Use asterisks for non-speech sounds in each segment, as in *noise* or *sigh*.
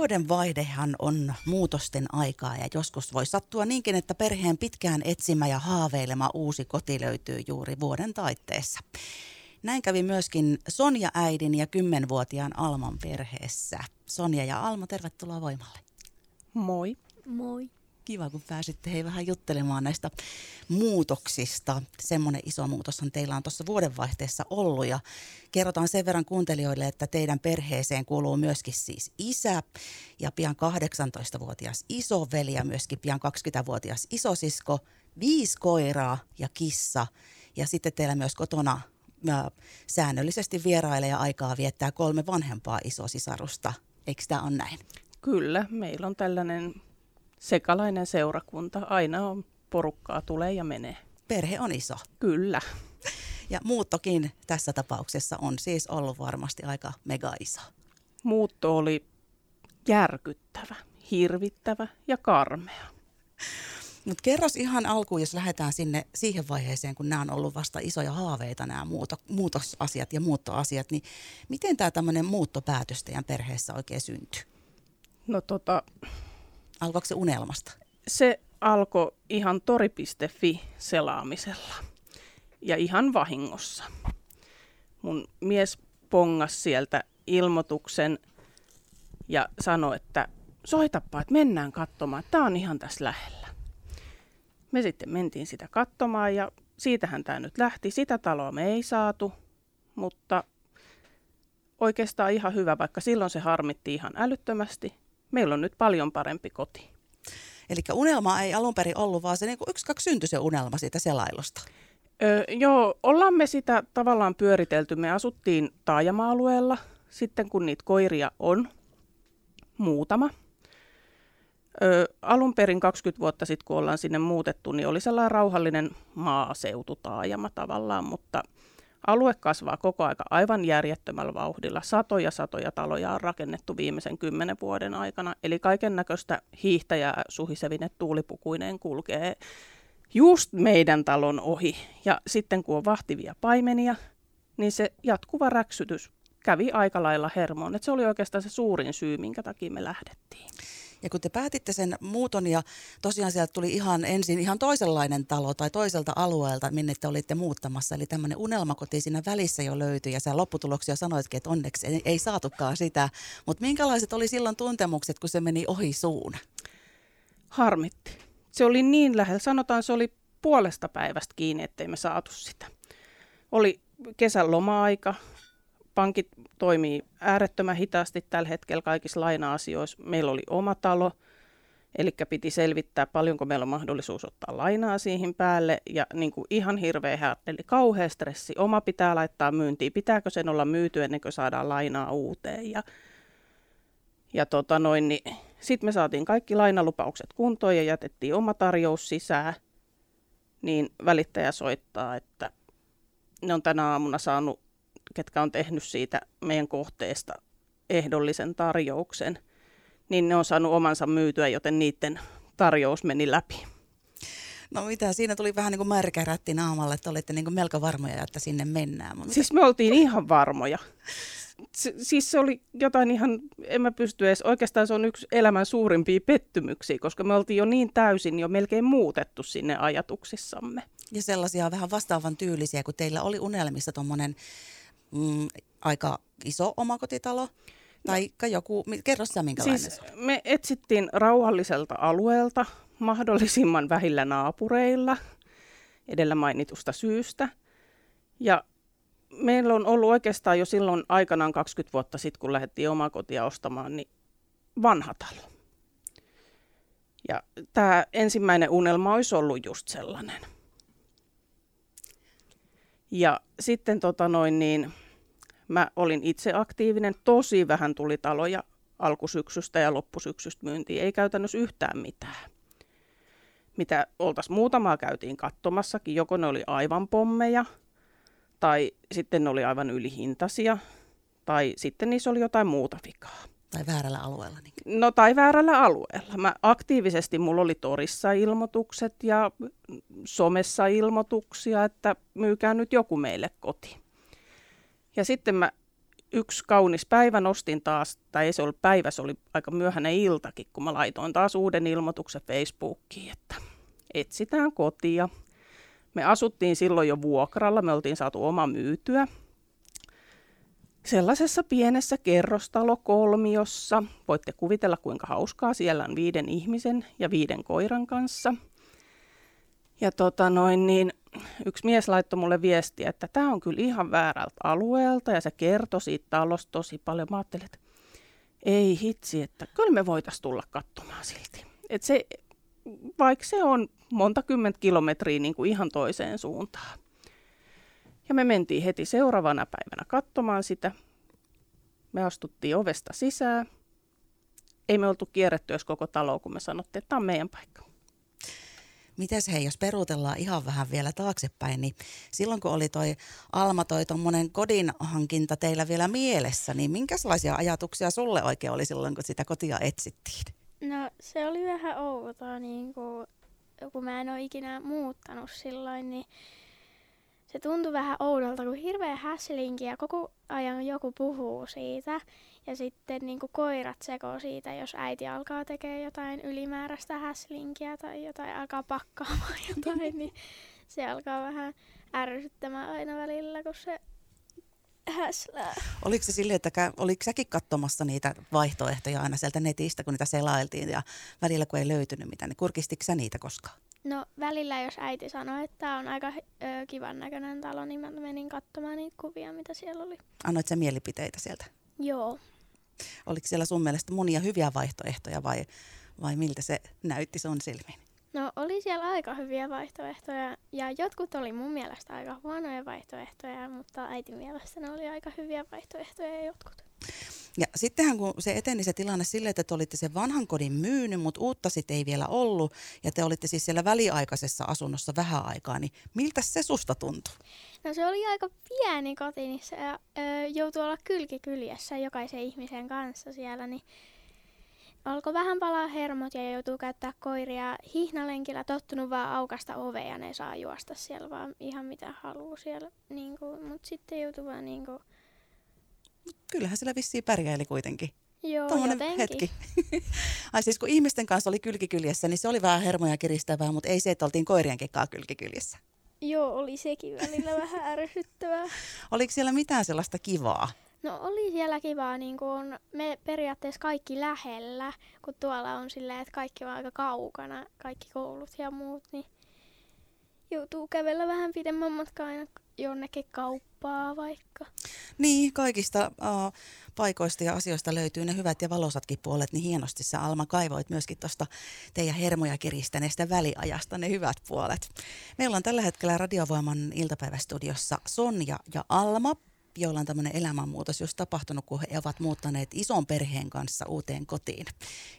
Vuoden vaihdehan on muutosten aikaa ja joskus voi sattua niinkin, että perheen pitkään etsimä ja haaveilema uusi koti löytyy juuri vuoden taitteessa. Näin kävi myöskin Sonja äidin ja kymmenvuotiaan Alman perheessä. Sonja ja Alma, tervetuloa voimalle. Moi. Moi. Kiva, kun pääsitte hei vähän juttelemaan näistä muutoksista. Semmoinen iso muutoshan teillä on tuossa vuodenvaihteessa ollut ja kerrotaan sen verran kuuntelijoille, että teidän perheeseen kuuluu myöskin siis isä ja pian 18-vuotias isoveli ja myöskin pian 20-vuotias isosisko, viisi koiraa ja kissa ja sitten teillä myös kotona säännöllisesti vierailee ja aikaa viettää kolme vanhempaa isosisarusta. Eikö tämä ole näin? Kyllä, meillä on tällainen sekalainen seurakunta. Aina on porukkaa, tulee ja menee. Perhe on iso. Kyllä. Ja muuttokin tässä tapauksessa on siis ollut varmasti aika mega iso. Muutto oli järkyttävä, hirvittävä ja karmea. Mutta kerros ihan alkuun, jos lähdetään sinne siihen vaiheeseen, kun nämä on ollut vasta isoja haaveita, nämä muuto, muutosasiat ja muuttoasiat, niin miten tämä tämmöinen muuttopäätös teidän perheessä oikein syntyi? No tota... Alkoiko se unelmasta? Se alkoi ihan tori.fi selaamisella ja ihan vahingossa. Mun mies pongas sieltä ilmoituksen ja sanoi, että soitapa, että mennään katsomaan, tämä on ihan tässä lähellä. Me sitten mentiin sitä katsomaan ja siitähän tämä nyt lähti. Sitä taloa me ei saatu, mutta oikeastaan ihan hyvä, vaikka silloin se harmitti ihan älyttömästi. Meillä on nyt paljon parempi koti. Eli unelma ei alun perin ollut, vaan se niin yksi kaksi syntyi se unelma siitä selailusta. Öö, joo, ollaan me sitä tavallaan pyöritelty. Me asuttiin taajama-alueella sitten, kun niitä koiria on muutama – Ö, alun perin 20 vuotta sitten, kun ollaan sinne muutettu, niin oli sellainen rauhallinen maaseututaajama tavallaan, mutta alue kasvaa koko aika aivan järjettömällä vauhdilla. Satoja satoja taloja on rakennettu viimeisen kymmenen vuoden aikana, eli kaiken näköistä hiihtäjää suhisevine tuulipukuineen kulkee just meidän talon ohi. Ja sitten kun on vahtivia paimenia, niin se jatkuva räksytys kävi aika lailla hermoon. Et se oli oikeastaan se suurin syy, minkä takia me lähdettiin. Ja kun te päätitte sen muuton ja tosiaan sieltä tuli ihan ensin ihan toisenlainen talo tai toiselta alueelta, minne te olitte muuttamassa. Eli tämmöinen unelmakoti siinä välissä jo löytyi ja sä lopputuloksia sanoitkin, että onneksi ei, ei saatukaan sitä. Mutta minkälaiset oli silloin tuntemukset, kun se meni ohi suun? Harmitti. Se oli niin lähellä. Sanotaan, se oli puolesta päivästä kiinni, ettei me saatu sitä. Oli kesän loma-aika, pankit toimii äärettömän hitaasti tällä hetkellä kaikissa laina-asioissa. Meillä oli oma talo, eli piti selvittää paljonko meillä on mahdollisuus ottaa lainaa siihen päälle. Ja niin kuin ihan hirveä eli kauhea stressi. Oma pitää laittaa myyntiin. Pitääkö sen olla myyty ennen kuin saadaan lainaa uuteen? Ja, ja tota noin, niin sitten me saatiin kaikki lainalupaukset kuntoon ja jätettiin oma tarjous sisään. Niin välittäjä soittaa, että ne on tänä aamuna saanut ketkä on tehnyt siitä meidän kohteesta ehdollisen tarjouksen, niin ne on saanut omansa myytyä, joten niiden tarjous meni läpi. No mitä, siinä tuli vähän niin kuin märkä rätti naamalle, että olitte niin kuin melko varmoja, että sinne mennään. Mutta... Siis me oltiin ihan varmoja. S- siis se oli jotain ihan, en mä pysty edes, oikeastaan se on yksi elämän suurimpia pettymyksiä, koska me oltiin jo niin täysin jo melkein muutettu sinne ajatuksissamme. Ja sellaisia vähän vastaavan tyylisiä, kun teillä oli unelmissa tuommoinen mm, aika iso omakotitalo? Tai no, joku, kerro sä minkälainen siis Me etsittiin rauhalliselta alueelta mahdollisimman vähillä naapureilla edellä mainitusta syystä. Ja meillä on ollut oikeastaan jo silloin aikanaan 20 vuotta sitten, kun lähdettiin omakotia ostamaan, niin vanha talo. Ja tämä ensimmäinen unelma olisi ollut just sellainen. Ja sitten tota noin, niin mä olin itse aktiivinen. Tosi vähän tuli taloja alkusyksystä ja loppusyksystä myyntiin. Ei käytännössä yhtään mitään. Mitä oltaisiin muutamaa käytiin katsomassakin. Joko ne oli aivan pommeja, tai sitten ne oli aivan ylihintaisia, tai sitten niissä oli jotain muuta vikaa. Tai väärällä alueella? Niin. No tai väärällä alueella. Mä aktiivisesti, mulla oli torissa ilmoitukset ja somessa ilmoituksia, että myykää nyt joku meille koti. Ja sitten mä yksi kaunis päivä nostin taas, tai ei se ollut päivä, se oli aika myöhäinen iltakin, kun mä laitoin taas uuden ilmoituksen Facebookiin, että etsitään kotia. Me asuttiin silloin jo vuokralla, me oltiin saatu oma myytyä. Sellaisessa pienessä kerrostalokolmiossa. Voitte kuvitella, kuinka hauskaa siellä on viiden ihmisen ja viiden koiran kanssa. Ja tota noin, niin yksi mies laittoi mulle viestiä, että tämä on kyllä ihan väärältä alueelta ja se kertoi siitä talosta tosi paljon. Mä ajattelin, että ei hitsi, että kyllä me voitaisiin tulla katsomaan silti. Et se, vaikka se on monta kymmentä kilometriä niin kuin ihan toiseen suuntaan. Ja me mentiin heti seuraavana päivänä katsomaan sitä. Me astuttiin ovesta sisään. Ei me oltu kierretty koko talo, kun me sanottiin, että tämä on meidän paikka. Mites hei, jos peruutellaan ihan vähän vielä taaksepäin, niin silloin kun oli toi Alma toi tuommoinen kodin hankinta teillä vielä mielessä, niin minkälaisia ajatuksia sulle oikein oli silloin, kun sitä kotia etsittiin? No se oli vähän outoa, niin kun, kun mä en ole ikinä muuttanut silloin, niin se tuntui vähän oudolta, kun hirveä häslinki ja koko ajan joku puhuu siitä. Ja sitten niin kuin koirat sekoo siitä, jos äiti alkaa tekemään jotain ylimääräistä häslinkiä tai jotain alkaa pakkaamaan *laughs* jotain, niin se alkaa vähän ärsyttämään aina välillä, kun se häslää. Oliko se silleen, että oliko säkin katsomassa niitä vaihtoehtoja aina sieltä netistä, kun niitä selailtiin ja välillä kun ei löytynyt mitään, niin kurkistiko sä niitä koskaan? No välillä, jos äiti sanoi, että tämä on aika ö, kivan näköinen talo, niin mä menin katsomaan niitä kuvia, mitä siellä oli. Annoit sä mielipiteitä sieltä? Joo. Oliko siellä sun mielestä monia hyviä vaihtoehtoja vai, vai miltä se näytti sun silmiin? No oli siellä aika hyviä vaihtoehtoja ja jotkut oli mun mielestä aika huonoja vaihtoehtoja, mutta äitin mielestä ne oli aika hyviä vaihtoehtoja jotkut. Ja sittenhän kun se eteni se tilanne silleen, että te olitte sen vanhan kodin myynyt, mutta uutta sitten ei vielä ollut, ja te olitte siis siellä väliaikaisessa asunnossa vähän aikaa, niin miltä se susta tuntui? No se oli aika pieni koti, niin se ö, joutui olla kylkikyljessä jokaisen ihmisen kanssa siellä, niin alkoi vähän palaa hermot ja joutuu käyttää koiria hihnalenkillä, tottunut vaan aukasta ovea, ne saa juosta siellä vaan ihan mitä haluaa siellä, niin mutta sitten joutuu vaan niin kuin, kyllähän sillä vissiin pärjäili kuitenkin. Joo, Tuommoinen hetki. *laughs* Ai siis kun ihmisten kanssa oli kylkikyljessä, niin se oli vähän hermoja kiristävää, mutta ei se, että oltiin koirien kekkaa kylkikyljessä. Joo, oli sekin välillä vähän ärsyttävää. *laughs* Oliko siellä mitään sellaista kivaa? No oli siellä kivaa, niin kun me periaatteessa kaikki lähellä, kun tuolla on silleen, että kaikki on aika kaukana, kaikki koulut ja muut, niin joutuu kävellä vähän pidemmän matkaa aina jonnekin kauppaa vaikka. Niin, kaikista uh, paikoista ja asioista löytyy ne hyvät ja valosatkin puolet, niin hienosti sä Alma kaivoit myöskin tuosta teidän hermoja kiristäneestä väliajasta ne hyvät puolet. Meillä on tällä hetkellä Radiovoiman iltapäivästudiossa Sonja ja Alma, joilla on tämmöinen elämänmuutos just tapahtunut, kun he ovat muuttaneet ison perheen kanssa uuteen kotiin.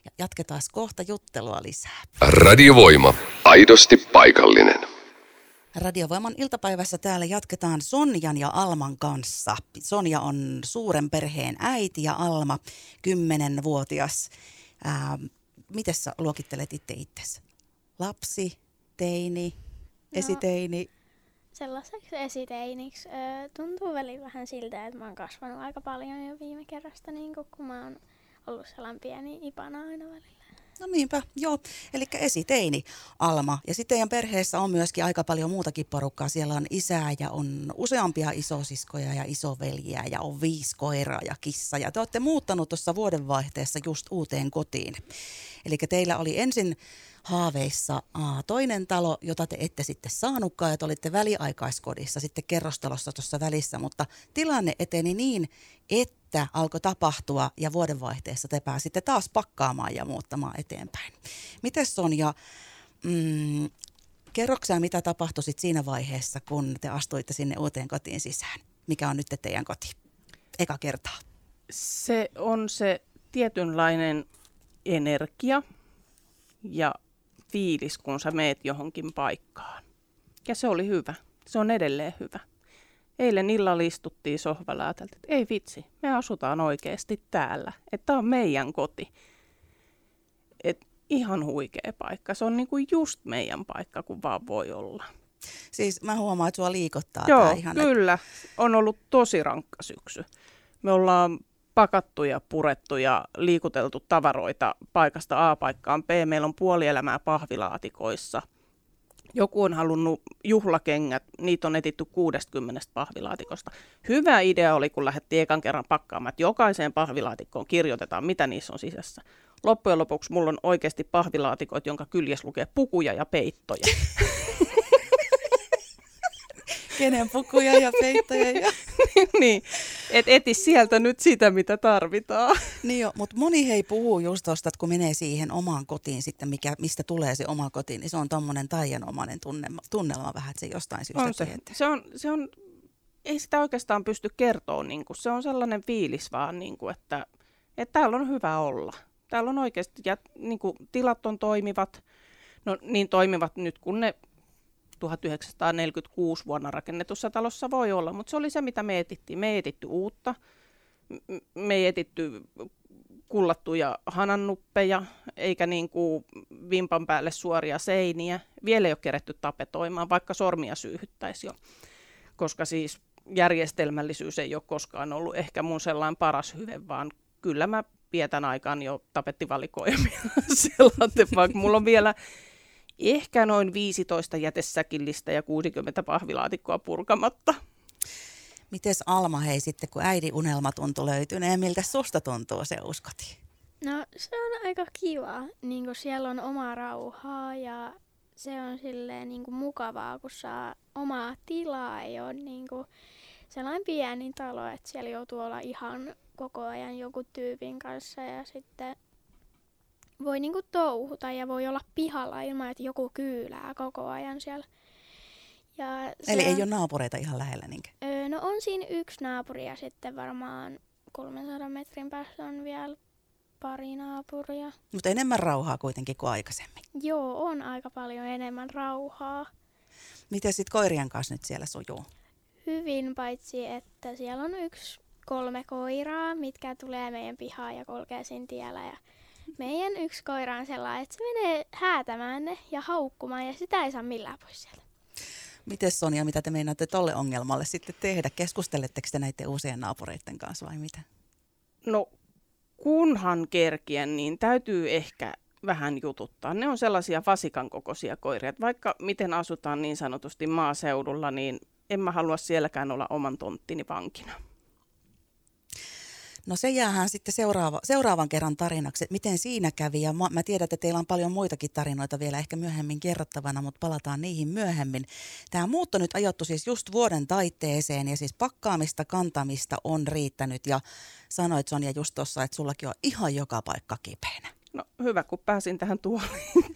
Ja jatketaan kohta juttelua lisää. Radiovoima. Aidosti paikallinen. Radiovoiman iltapäivässä täällä jatketaan Sonjan ja Alman kanssa. Sonja on suuren perheen äiti ja Alma kymmenenvuotias. Ää, miten sä luokittelet itse itsesi? Lapsi, teini, no, esiteini? Sellaiseksi esiteiniksi. Ö, tuntuu välillä vähän siltä, että mä oon kasvanut aika paljon jo viime kerrasta, niin kun mä oon ollut sellainen pieni ipana aina välillä. No niinpä, joo. Eli esiteini Alma. Ja sitten teidän perheessä on myöskin aika paljon muutakin porukkaa. Siellä on isää ja on useampia isosiskoja ja isoveljiä ja on viisi koiraa ja kissa. Ja te olette muuttanut tuossa vuodenvaihteessa just uuteen kotiin. Eli teillä oli ensin haaveissa aa, toinen talo, jota te ette sitten saanutkaan, te olitte väliaikaiskodissa sitten kerrostalossa tuossa välissä, mutta tilanne eteni niin, että alkoi tapahtua ja vuodenvaihteessa te pääsitte taas pakkaamaan ja muuttamaan eteenpäin. Miten Sonja, mm, kerroksää mitä tapahtui sit siinä vaiheessa, kun te astuitte sinne uuteen kotiin sisään? Mikä on nyt teidän koti? Eka kertaa. Se on se tietynlainen energia ja fiilis, kun sä meet johonkin paikkaan. Ja se oli hyvä. Se on edelleen hyvä. Eilen illalla istuttiin sohvalla ja että ei vitsi, me asutaan oikeasti täällä. Että tämä on meidän koti. Et ihan huikea paikka. Se on niinku just meidän paikka, kun vaan voi olla. Siis mä huomaan, että sua liikottaa Joo, tää ihan. kyllä. On ollut tosi rankka syksy. Me ollaan pakattu ja purettu ja liikuteltu tavaroita paikasta A paikkaan B. Meillä on puoli elämää pahvilaatikoissa. Joku on halunnut juhlakengät, niitä on etitty 60 pahvilaatikosta. Hyvä idea oli, kun lähdettiin ekan kerran pakkaamaan, että jokaiseen pahvilaatikkoon kirjoitetaan, mitä niissä on sisässä. Loppujen lopuksi mulla on oikeasti pahvilaatikoit, jonka kyljes lukee pukuja ja peittoja. *laughs* Kenen pukuja ja peittoja. Ja... *laughs* niin, et eti sieltä nyt sitä, mitä tarvitaan. niin jo, mutta moni hei puhuu just tosta, että kun menee siihen omaan kotiin sitten, mikä, mistä tulee se oma koti, niin se on tommonen taianomainen tunnelma, tunnelma vähän, että se jostain syystä on se. se, on, se on, ei sitä oikeastaan pysty kertoa, niin kuin, se on sellainen fiilis vaan, niin kuin, että, että täällä on hyvä olla. Täällä on oikeasti, ja niin kuin, tilat on toimivat, no niin toimivat nyt, kun ne 1946 vuonna rakennetussa talossa voi olla, mutta se oli se, mitä me etittiin. Me ei etitty uutta, me ei etitty kullattuja hanannuppeja, eikä niin kuin vimpan päälle suoria seiniä. Vielä ei ole keretty tapetoimaan, vaikka sormia syyhyttäisi jo, koska siis järjestelmällisyys ei ole koskaan ollut ehkä mun sellainen paras hyve, vaan kyllä mä vietän aikaan jo tapettivalikoimia *laughs* sellainen, vaikka mulla on vielä ehkä noin 15 jätesäkillistä ja 60 pahvilaatikkoa purkamatta. Mites Alma, hei sitten kun äidin unelma tuntui löytyneen, miltä susta tuntuu se uskoti? No se on aika kiva, niin kun siellä on oma rauhaa ja se on silleen niin kuin mukavaa, kun saa omaa tilaa, ei ole niin kuin sellainen pieni talo, että siellä joutuu olla ihan koko ajan joku tyypin kanssa ja sitten voi niinku touhuta ja voi olla pihalla ilman, että joku kyylää koko ajan siellä. Ja Eli ei ole naapureita ihan lähellä niinkö? Öö, no on siinä yksi naapuri ja sitten varmaan 300 metrin päässä on vielä pari naapuria. Mutta enemmän rauhaa kuitenkin kuin aikaisemmin. Joo, on aika paljon enemmän rauhaa. Miten sitten koirien kanssa nyt siellä sujuu? Hyvin, paitsi että siellä on yksi kolme koiraa, mitkä tulee meidän pihaan ja kulkee siinä tiellä. Ja meidän yksi koira on sellainen, että se menee häätämään ne ja haukkumaan ja sitä ei saa millään pois sieltä. Miten Sonja, mitä te meinaatte tolle ongelmalle sitten tehdä? Keskusteletteko te näiden uusien naapureiden kanssa vai mitä? No kunhan kerkien, niin täytyy ehkä vähän jututtaa. Ne on sellaisia vasikan kokoisia koiria, että vaikka miten asutaan niin sanotusti maaseudulla, niin en mä halua sielläkään olla oman tonttini vankina. No se jäähän sitten seuraava, seuraavan kerran tarinaksi, että miten siinä kävi. Ja mä, mä tiedän, että teillä on paljon muitakin tarinoita vielä ehkä myöhemmin kerrottavana, mutta palataan niihin myöhemmin. Tämä muutto nyt ajoittu siis just vuoden taitteeseen ja siis pakkaamista, kantamista on riittänyt. Ja sanoit Sonja just tuossa, että sullakin on ihan joka paikka kipeänä. No hyvä, kun pääsin tähän tuoliin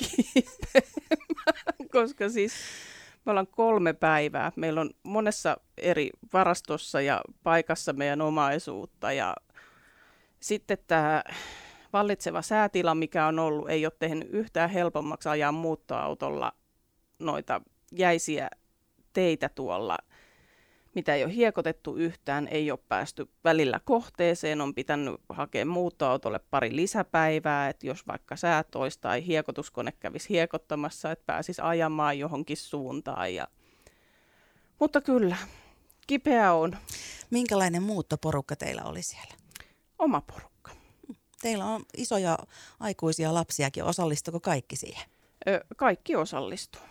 *laughs* koska siis me ollaan kolme päivää. Meillä on monessa eri varastossa ja paikassa meidän omaisuutta ja sitten tämä vallitseva säätila, mikä on ollut, ei ole tehnyt yhtään helpommaksi ajaa muuttoautolla noita jäisiä teitä tuolla, mitä ei ole hiekotettu yhtään, ei ole päästy välillä kohteeseen, on pitänyt hakea muuttoautolle pari lisäpäivää, että jos vaikka säätoista tai hiekotuskone kävisi hiekottamassa, että pääsisi ajamaan johonkin suuntaan. Ja... Mutta kyllä, kipeä on. Minkälainen muuttoporukka teillä oli siellä? Oma porukka. Teillä on isoja aikuisia lapsiakin. Osallistuko kaikki siihen? Ö, kaikki osallistuu.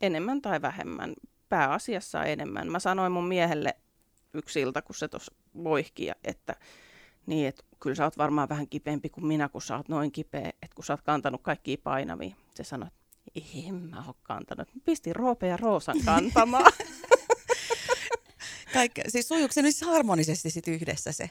Enemmän tai vähemmän. Pääasiassa enemmän. Mä sanoin mun miehelle yksi ilta, kun se tuossa voihki, että niin, että kyllä sä oot varmaan vähän kipeämpi kuin minä, kun sä oot noin kipeä, että kun sä oot kantanut kaikkia painavia. Se sanoi, että en mä oo kantanut. Pistin Roope ja Roosan kantamaan. *laughs* Kaikke, siis sujuuko se nyt harmonisesti sit yhdessä se?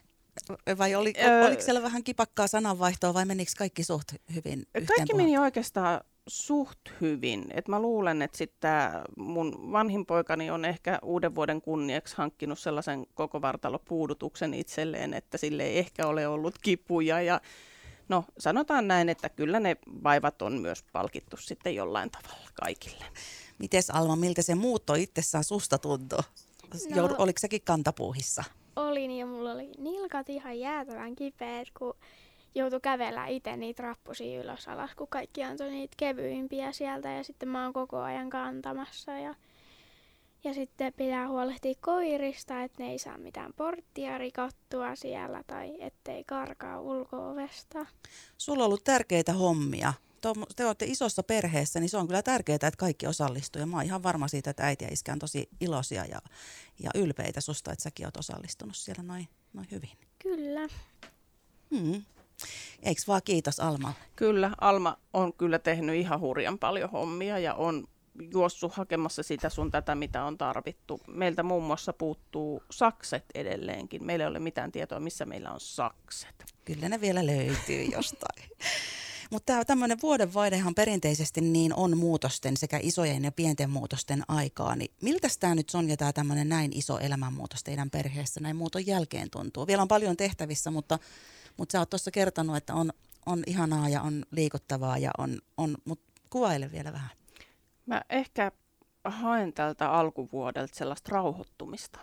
Vai oli, öö, oliko siellä vähän kipakkaa sananvaihtoa vai menikö kaikki suht hyvin Kaikki meni oikeastaan suht hyvin. Et mä luulen, että sitten mun vanhin poikani on ehkä uuden vuoden kunniaksi hankkinut sellaisen koko vartalopuudutuksen itselleen, että sille ei ehkä ole ollut kipuja. Ja no sanotaan näin, että kyllä ne vaivat on myös palkittu sitten jollain tavalla kaikille. Mites Alma, miltä se muutto itsessään susta tuntui? No, Joud, oliko sekin kantapuuhissa? Olin ja mulla oli nilkat ihan jäätävän kipeät, kun joutui kävellä itse niitä rappusia ylös alas, kun kaikki antoi niitä kevyimpiä sieltä ja sitten mä oon koko ajan kantamassa. Ja, Ja sitten pitää huolehtia koirista, että ne ei saa mitään porttia rikottua siellä tai ettei karkaa ulko-ovesta. Sulla on ollut tärkeitä hommia. Te olette isossa perheessä, niin se on kyllä tärkeää, että kaikki osallistuu. Ja mä oon ihan varma siitä, että äiti ja iskä on tosi iloisia ja, ja ylpeitä susta, että säkin oot osallistunut siellä noin, noin hyvin. Kyllä. Hmm. Eikö vaan kiitos Alma? Kyllä, Alma on kyllä tehnyt ihan hurjan paljon hommia ja on juossut hakemassa sitä sun tätä, mitä on tarvittu. Meiltä muun muassa puuttuu sakset edelleenkin. Meillä ei ole mitään tietoa, missä meillä on sakset. Kyllä ne vielä löytyy jostain. *laughs* Mutta tämmöinen vuodenvaihehan perinteisesti niin on muutosten sekä isojen ja pienten muutosten aikaa. Niin miltä tämä nyt Sonja, tämä tämmöinen näin iso elämänmuutos teidän perheessä näin muuton jälkeen tuntuu? Vielä on paljon tehtävissä, mutta, mutta sä oot tuossa kertonut, että on, on ihanaa ja on liikuttavaa ja on, on mutta kuvaile vielä vähän. Mä ehkä haen tältä alkuvuodelta sellaista rauhoittumista.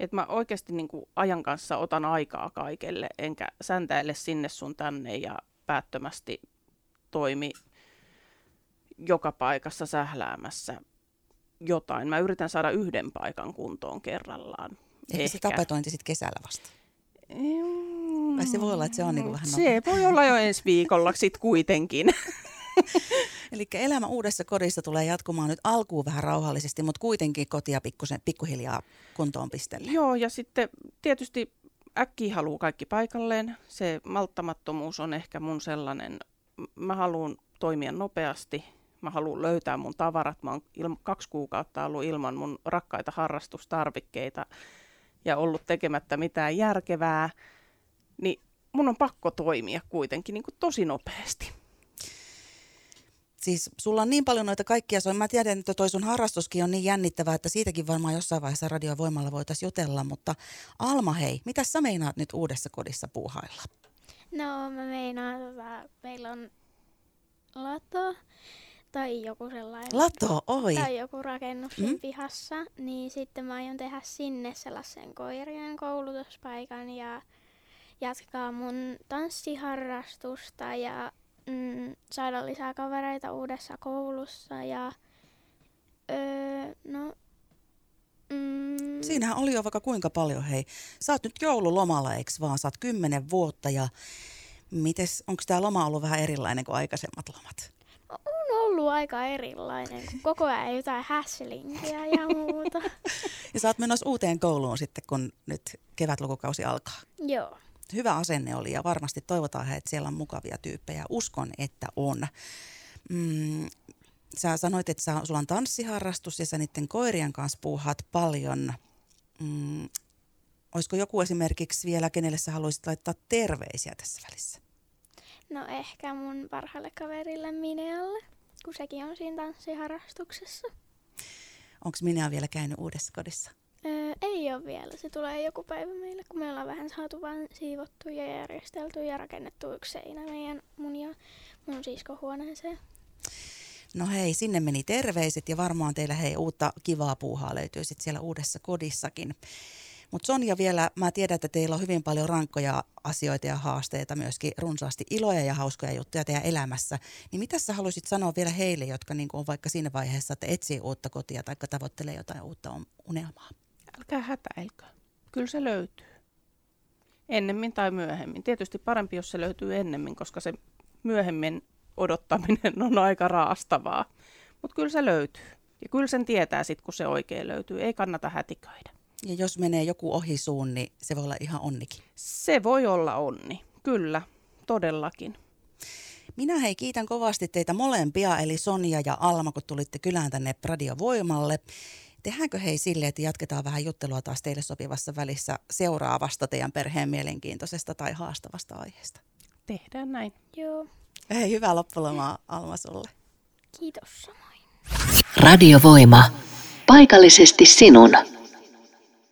Että mä oikeasti niin ajan kanssa otan aikaa kaikelle, enkä säntäile sinne sun tänne ja päättömästi toimi joka paikassa sähläämässä jotain. Mä yritän saada yhden paikan kuntoon kerrallaan. Ehkä, Ehkä. se tapetointi sitten kesällä vasta? Mm, Vai se voi olla, että se on niin vähän Se nopea. voi olla jo ensi viikolla sitten kuitenkin. *laughs* Eli elämä uudessa kodissa tulee jatkumaan nyt alkuun vähän rauhallisesti, mutta kuitenkin kotia pikkusen, pikkuhiljaa kuntoon pistelle. Joo, ja sitten tietysti äkki haluaa kaikki paikalleen. Se malttamattomuus on ehkä mun sellainen, mä haluan toimia nopeasti, mä haluan löytää mun tavarat. Mä oon il- kaksi kuukautta ollut ilman mun rakkaita harrastustarvikkeita ja ollut tekemättä mitään järkevää, niin mun on pakko toimia kuitenkin niin kuin tosi nopeasti siis sulla on niin paljon noita kaikkia, mä tiedän, että toi sun harrastuskin on niin jännittävää, että siitäkin varmaan jossain vaiheessa radiovoimalla voitaisiin jutella, mutta Alma hei, mitä sä meinaat nyt uudessa kodissa puuhailla? No mä meinaan, tota, meillä on lato tai joku sellainen. Lato, oi. Tai joku rakennus mm? pihassa, niin sitten mä aion tehdä sinne sellaisen koirien koulutuspaikan ja jatkaa mun tanssiharrastusta ja mm, saada lisää kavereita uudessa koulussa ja öö, no Mm. Siinähän oli jo vaikka kuinka paljon, hei. Sä oot nyt joululomalla, eikö vaan? Sä oot kymmenen vuotta ja mites, onko tämä loma ollut vähän erilainen kuin aikaisemmat lomat? On ollut aika erilainen, kun koko ajan jotain häslinkiä ja muuta. *laughs* ja sä oot menossa uuteen kouluun sitten, kun nyt kevätlukukausi alkaa. Joo hyvä asenne oli ja varmasti toivotaan, että siellä on mukavia tyyppejä. Uskon, että on. Mm, sä sanoit, että sä, sulla on tanssiharrastus ja sä niiden koirien kanssa puuhaat paljon. Mm, olisiko joku esimerkiksi vielä, kenelle sä haluaisit laittaa terveisiä tässä välissä? No ehkä mun parhaalle kaverille Minealle, kun sekin on siinä tanssiharrastuksessa. Onko Minea vielä käynyt uudessa kodissa? Öö, ei ole vielä. Se tulee joku päivä meille, kun me ollaan vähän saatu vain siivottu ja järjestelty ja rakennettu yksi seinä meidän mun ja mun siskohuoneeseen. No hei, sinne meni terveiset ja varmaan teillä hei uutta kivaa puuhaa löytyy sitten siellä uudessa kodissakin. Mutta Sonja vielä, mä tiedän, että teillä on hyvin paljon rankkoja asioita ja haasteita, myöskin runsaasti iloja ja hauskoja juttuja teidän elämässä. Niin mitä sä haluaisit sanoa vielä heille, jotka niin on vaikka siinä vaiheessa, että etsii uutta kotia tai tavoittelee jotain uutta unelmaa? Älkää hätäilkö. Kyllä se löytyy. Ennemmin tai myöhemmin. Tietysti parempi, jos se löytyy ennemmin, koska se myöhemmin odottaminen on aika raastavaa. Mutta kyllä se löytyy. Ja kyllä sen tietää sitten, kun se oikein löytyy. Ei kannata hätiköidä. Ja jos menee joku ohi suun, niin se voi olla ihan onnikin. Se voi olla onni, kyllä, todellakin. Minä hei kiitän kovasti teitä molempia, eli Sonja ja Alma, kun tulitte kylään tänne Radiovoimalle. Tehdäänkö hei sille, että jatketaan vähän juttelua taas teille sopivassa välissä seuraavasta teidän perheen mielenkiintoisesta tai haastavasta aiheesta? Tehdään näin. Joo. Hei, hyvää loppulomaa Alma sulle. Kiitos samoin. Radiovoima. Paikallisesti sinun.